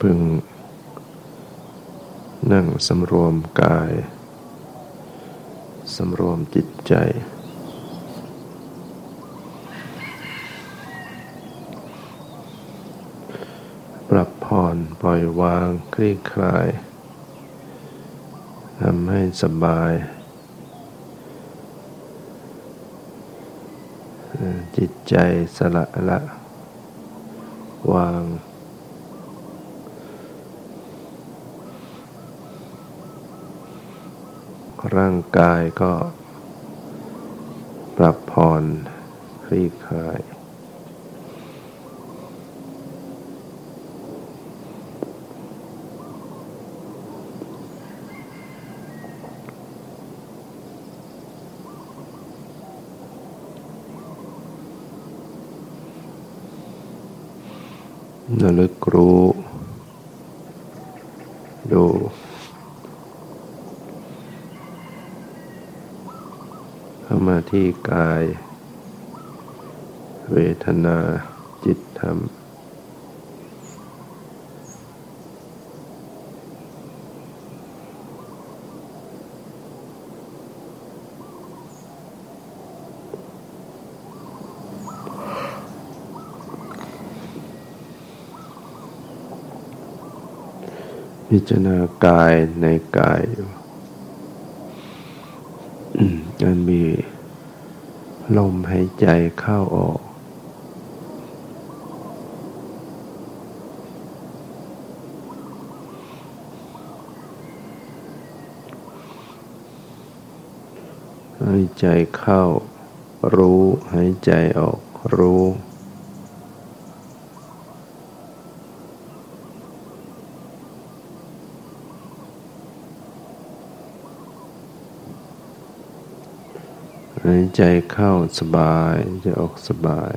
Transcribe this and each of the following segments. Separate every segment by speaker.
Speaker 1: พึง นั่งสำรวมกายสำรวมจิตใจ ปรับผ่อนปล่อยวาง คลี่คลายทำให้สบาย จิตใจสละละ วางร่าง กายก็ปรับผ่อนคลี่คลายระลึกรู้ดูเข้ามา ที่กาย เวทนาจิตธรรม พิจารณากายในกายอันมี ลมหายใจเข้าออก หายใจเข้ารู้ หายใจออกรู้ายใจเข้าสบาย จะออกสบาย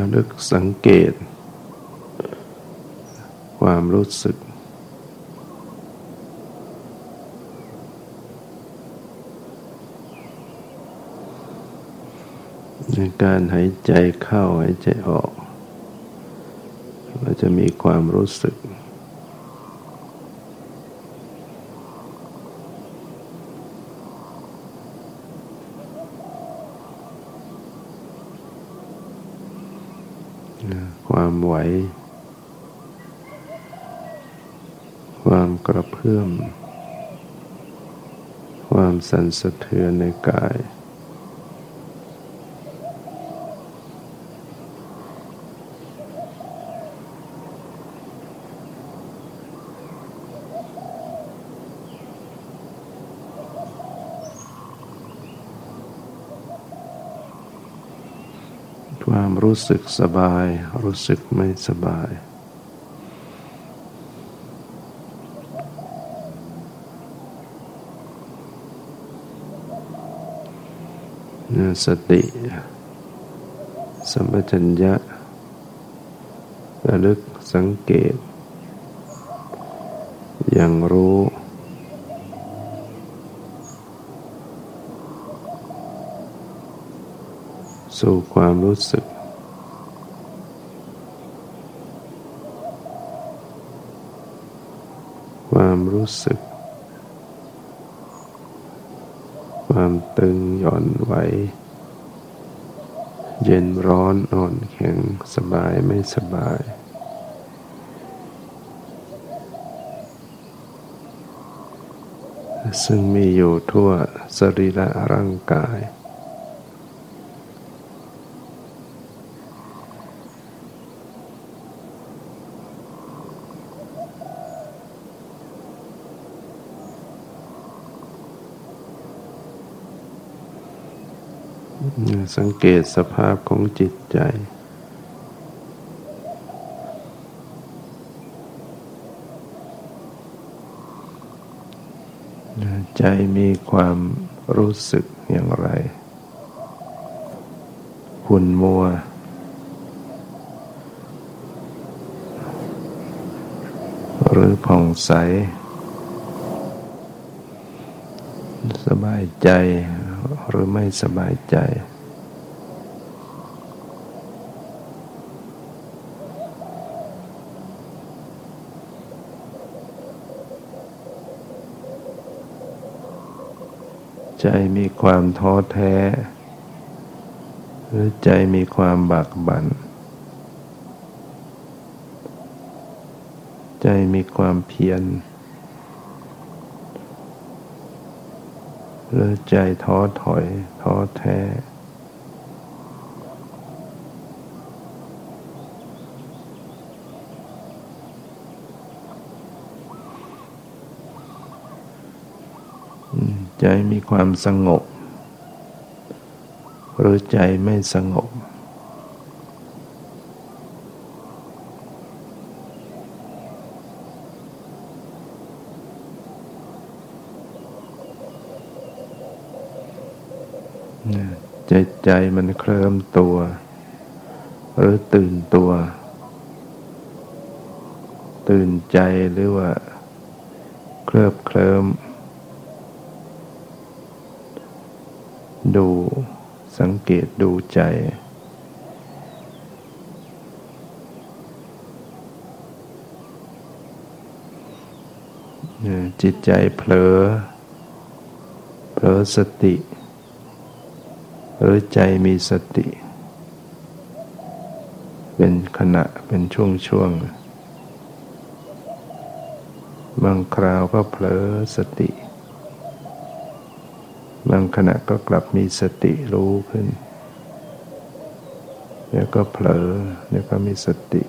Speaker 1: ระลึกสังเกต ความรู้สึก ในการหายใจเข้าหายใจออก เราจะมีความรู้สึก ความไหวความกระเพื่อม ความสั่นสะเทือนในกาย รู้สึกสบาย รู้สึกไม่สบาย สติ สัมปชัญญะระลึกสังเกต อย่างรู้สู่ความรู้สึก ความ รู้สึก ความตึงหย่อนไหว เย็นร้อนอ่อนแข็งสบายไม่สบาย ซึ่งมีอยู่ทั่วสรีระร่างกาย สังเกตสภาพของจิตใจ ใจมีความรู้สึกอย่างไรขุ่นมัว หรือผ่องใส สบายใจหรือไม่สบายใจ ใจมีความท้อแท้ หรือใจมีความบากบัน่นใจมีความเพียรหรือใจท้อถอยท้อแท้ ใจมีความสงบ หรือใจไม่สงบ ใจใจมันเคลิ้มตัว หรือตื่นตัว ตื่นใจหรือว่า เคลิบเคลิ้ม ดูสังเกตดูใจ จิตใจเผลอ เผลอสติ หรือใจมีสติ เป็นขณะเป็นช่วงช่วง บางคราวก็เผลอสติ ขณะก็กลับมีสติรู้ขึ้นแล้วก็เผลอแล้วก็มีสติ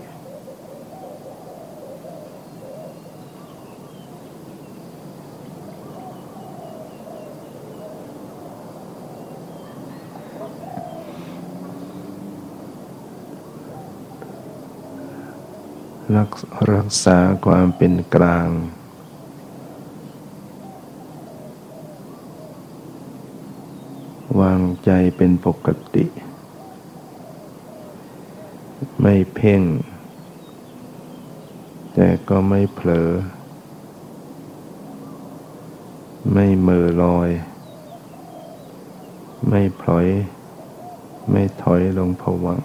Speaker 1: รักษาความเป็นกลาง วางใจเป็นปกติ ไม่เพ่ง แต่ก็ไม่เผลอ ไม่เมื่อลอย ไม่พลอย ไม่ถอยลงผวัง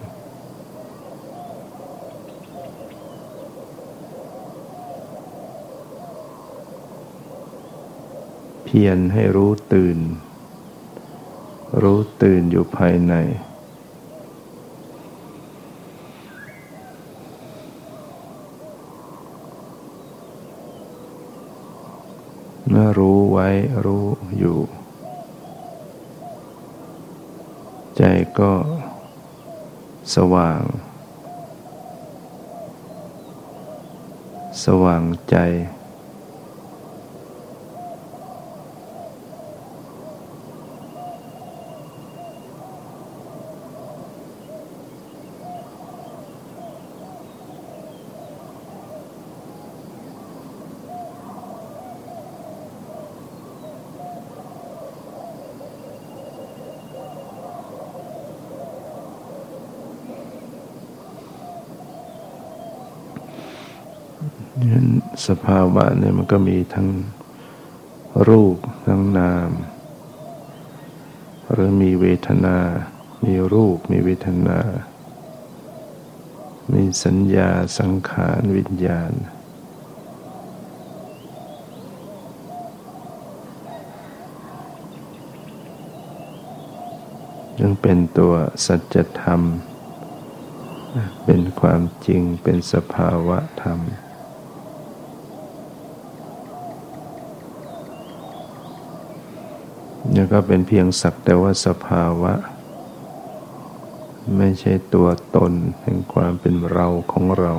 Speaker 1: เพียรให้รู้ตื่น รู้ตื่นอยู่ภายใน เมื่อรู้ไว้รู้อยู่ ใจก็สว่าง สว่างใจ สภาวะเนี่ยมันก็มีทั้งรูปทั้งนาม หรือมีเวทนา มีรูป มีเวทนา มีสัญญาสังขารวิญญาณยังเป็นตัวสัจธรรม เป็นความจริงเป็นสภาวะธรรม นี่ก็เป็นเพียงสักแต่ว่าสภาวะ ไม่ใช่ตัวตนแห่งความเป็นเราของเรา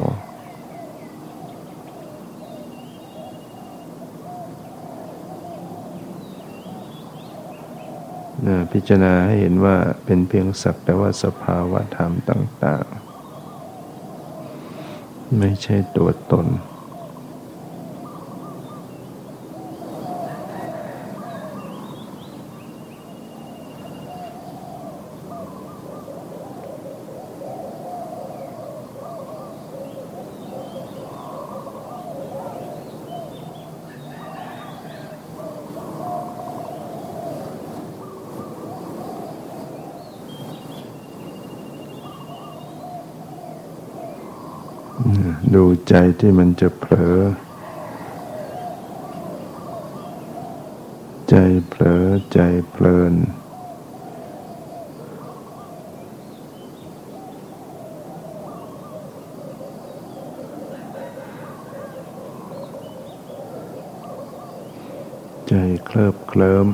Speaker 1: พิจารณาให้เห็นว่าเป็นเพียงสักแต่ว่าสภาวะธรรมต่าง ๆ ไม่ใช่ตัวตน ดู ใจที่มันจะเผลอ ใจเผลอใจเพลิน ใจเคลิบเคลิ้ม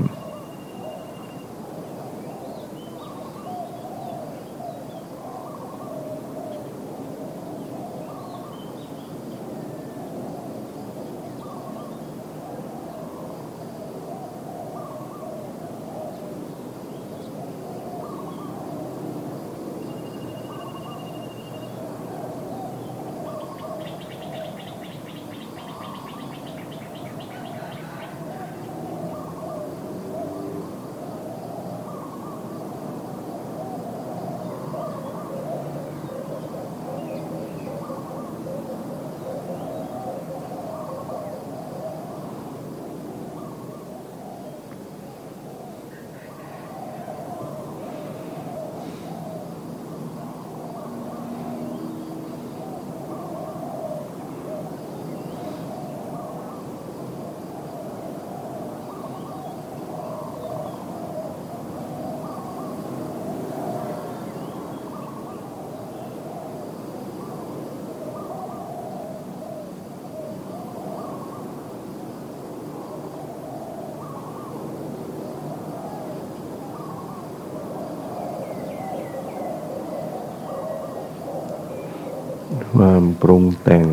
Speaker 1: ความปรุงแต่ง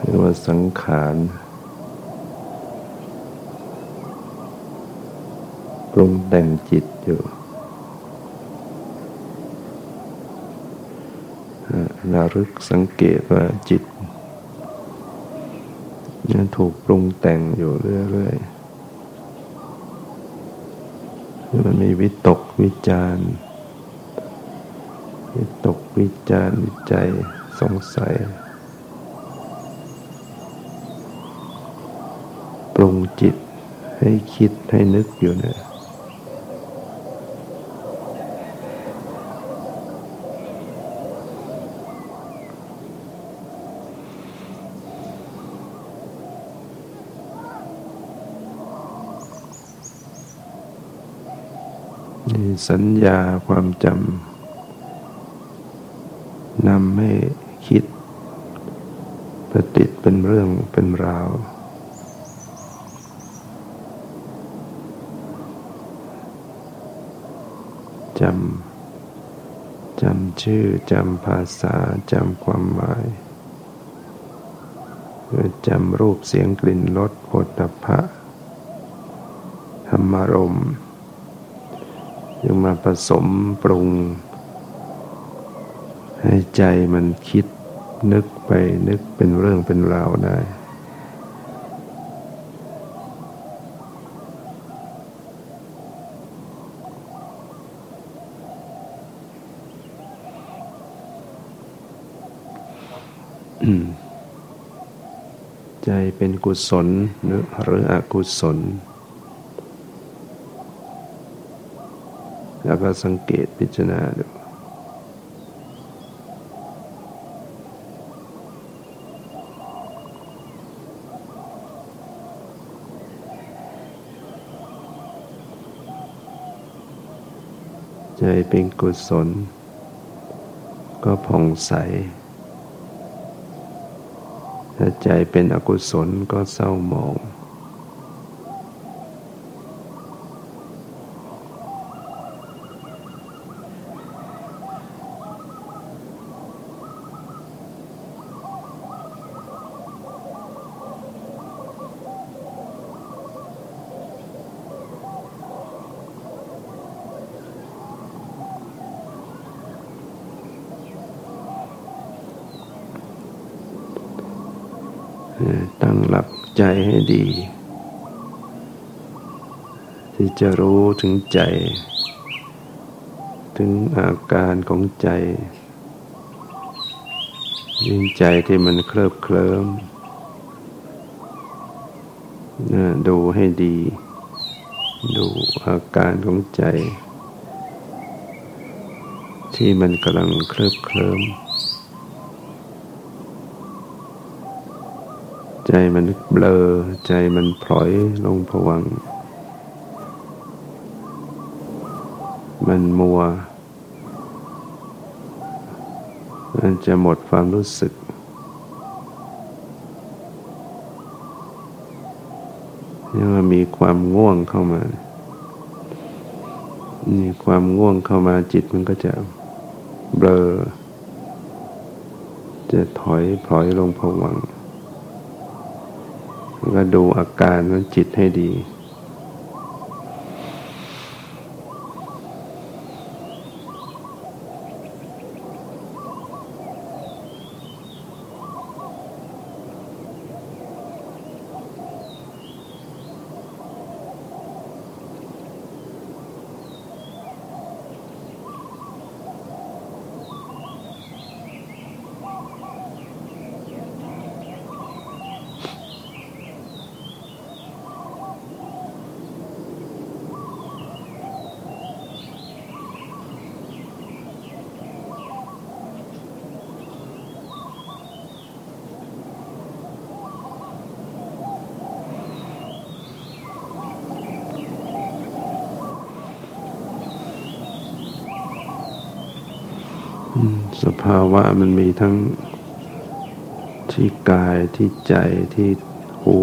Speaker 1: หรือว่าสังขารปรุงแต่งจิตอยู่นารึกสังเกตว่าจิตยังถูกปรุงแต่งอยู่เรื่อยๆมันมีวิตกวิจารณ์ วิจารวิจัยสงสัย ปรุงจิตให้คิดให้นึกอยู่เนี่ยสัญญาความจำ นำให้คิดประติดเป็นเรื่องเป็นราว จำ จำชื่อ จำภาษา จำความหมายจำรูปเสียงกลิ่นรสโฏฐะธรรมารมยังมาผสมปรุง ให้ใจมันคิดนึกไปนึกเป็นเรื่องเป็นราวได้ ใจเป็นกุศลหรือหรืออกุศล แล้วก็สังเกตพิจารณาดู เป็นกุศล ก็ผ่องใส ถ้าใจเป็นอกุศลก็เศร้าหมอง ตั้งหลักใจให้ดี ที่จะรู้ถึงใจ ถึงอาการของใจยิ่งใจที่มันเคลิบเคลิ้มดูให้ดี ดูอาการของใจ ที่มันกำลังเคลิบเคลิ้ม ใจมันเบลอ ใจมันพลอยลงผวัง มันมัว มันจะหมดความรู้สึก นี่ว่ามีความง่วงเข้ามามีความง่วงเข้ามาจิตมันก็จะเบลอ จะถอยพลอยลงผวัง ก็ดูอาการของจิตให้ดี สภาวะมันมีทั้งที่กายที่ใจที่หู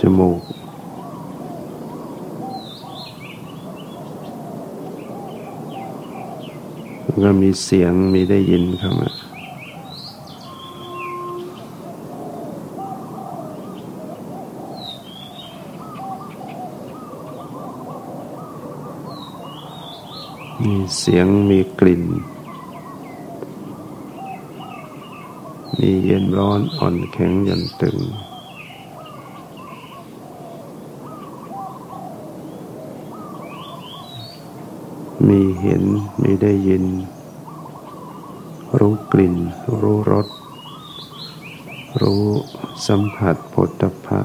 Speaker 1: จมูกก็มีเสียงมีได้ยินเข้ามา มีเสียงมีกลิ่น มีเย็นร้อนอ่อนแข็งยันตึง มีเห็นมีได้ยิน รู้กลิ่น รู้รส รู้สัมผัสผลตภะ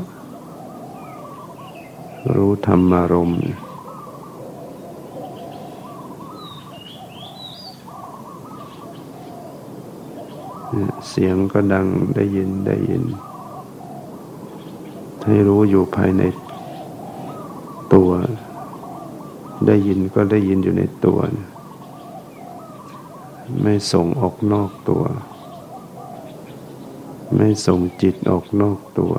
Speaker 1: รู้ธรรมารมณ์ เสียงก็ดังได้ยินได้ยิน ให้รู้อยู่ภายในตัว ได้ยินก็ได้ยินอยู่ในตัว ไม่ส่งออกนอกตัว ไม่ส่งจิตออกนอกตัว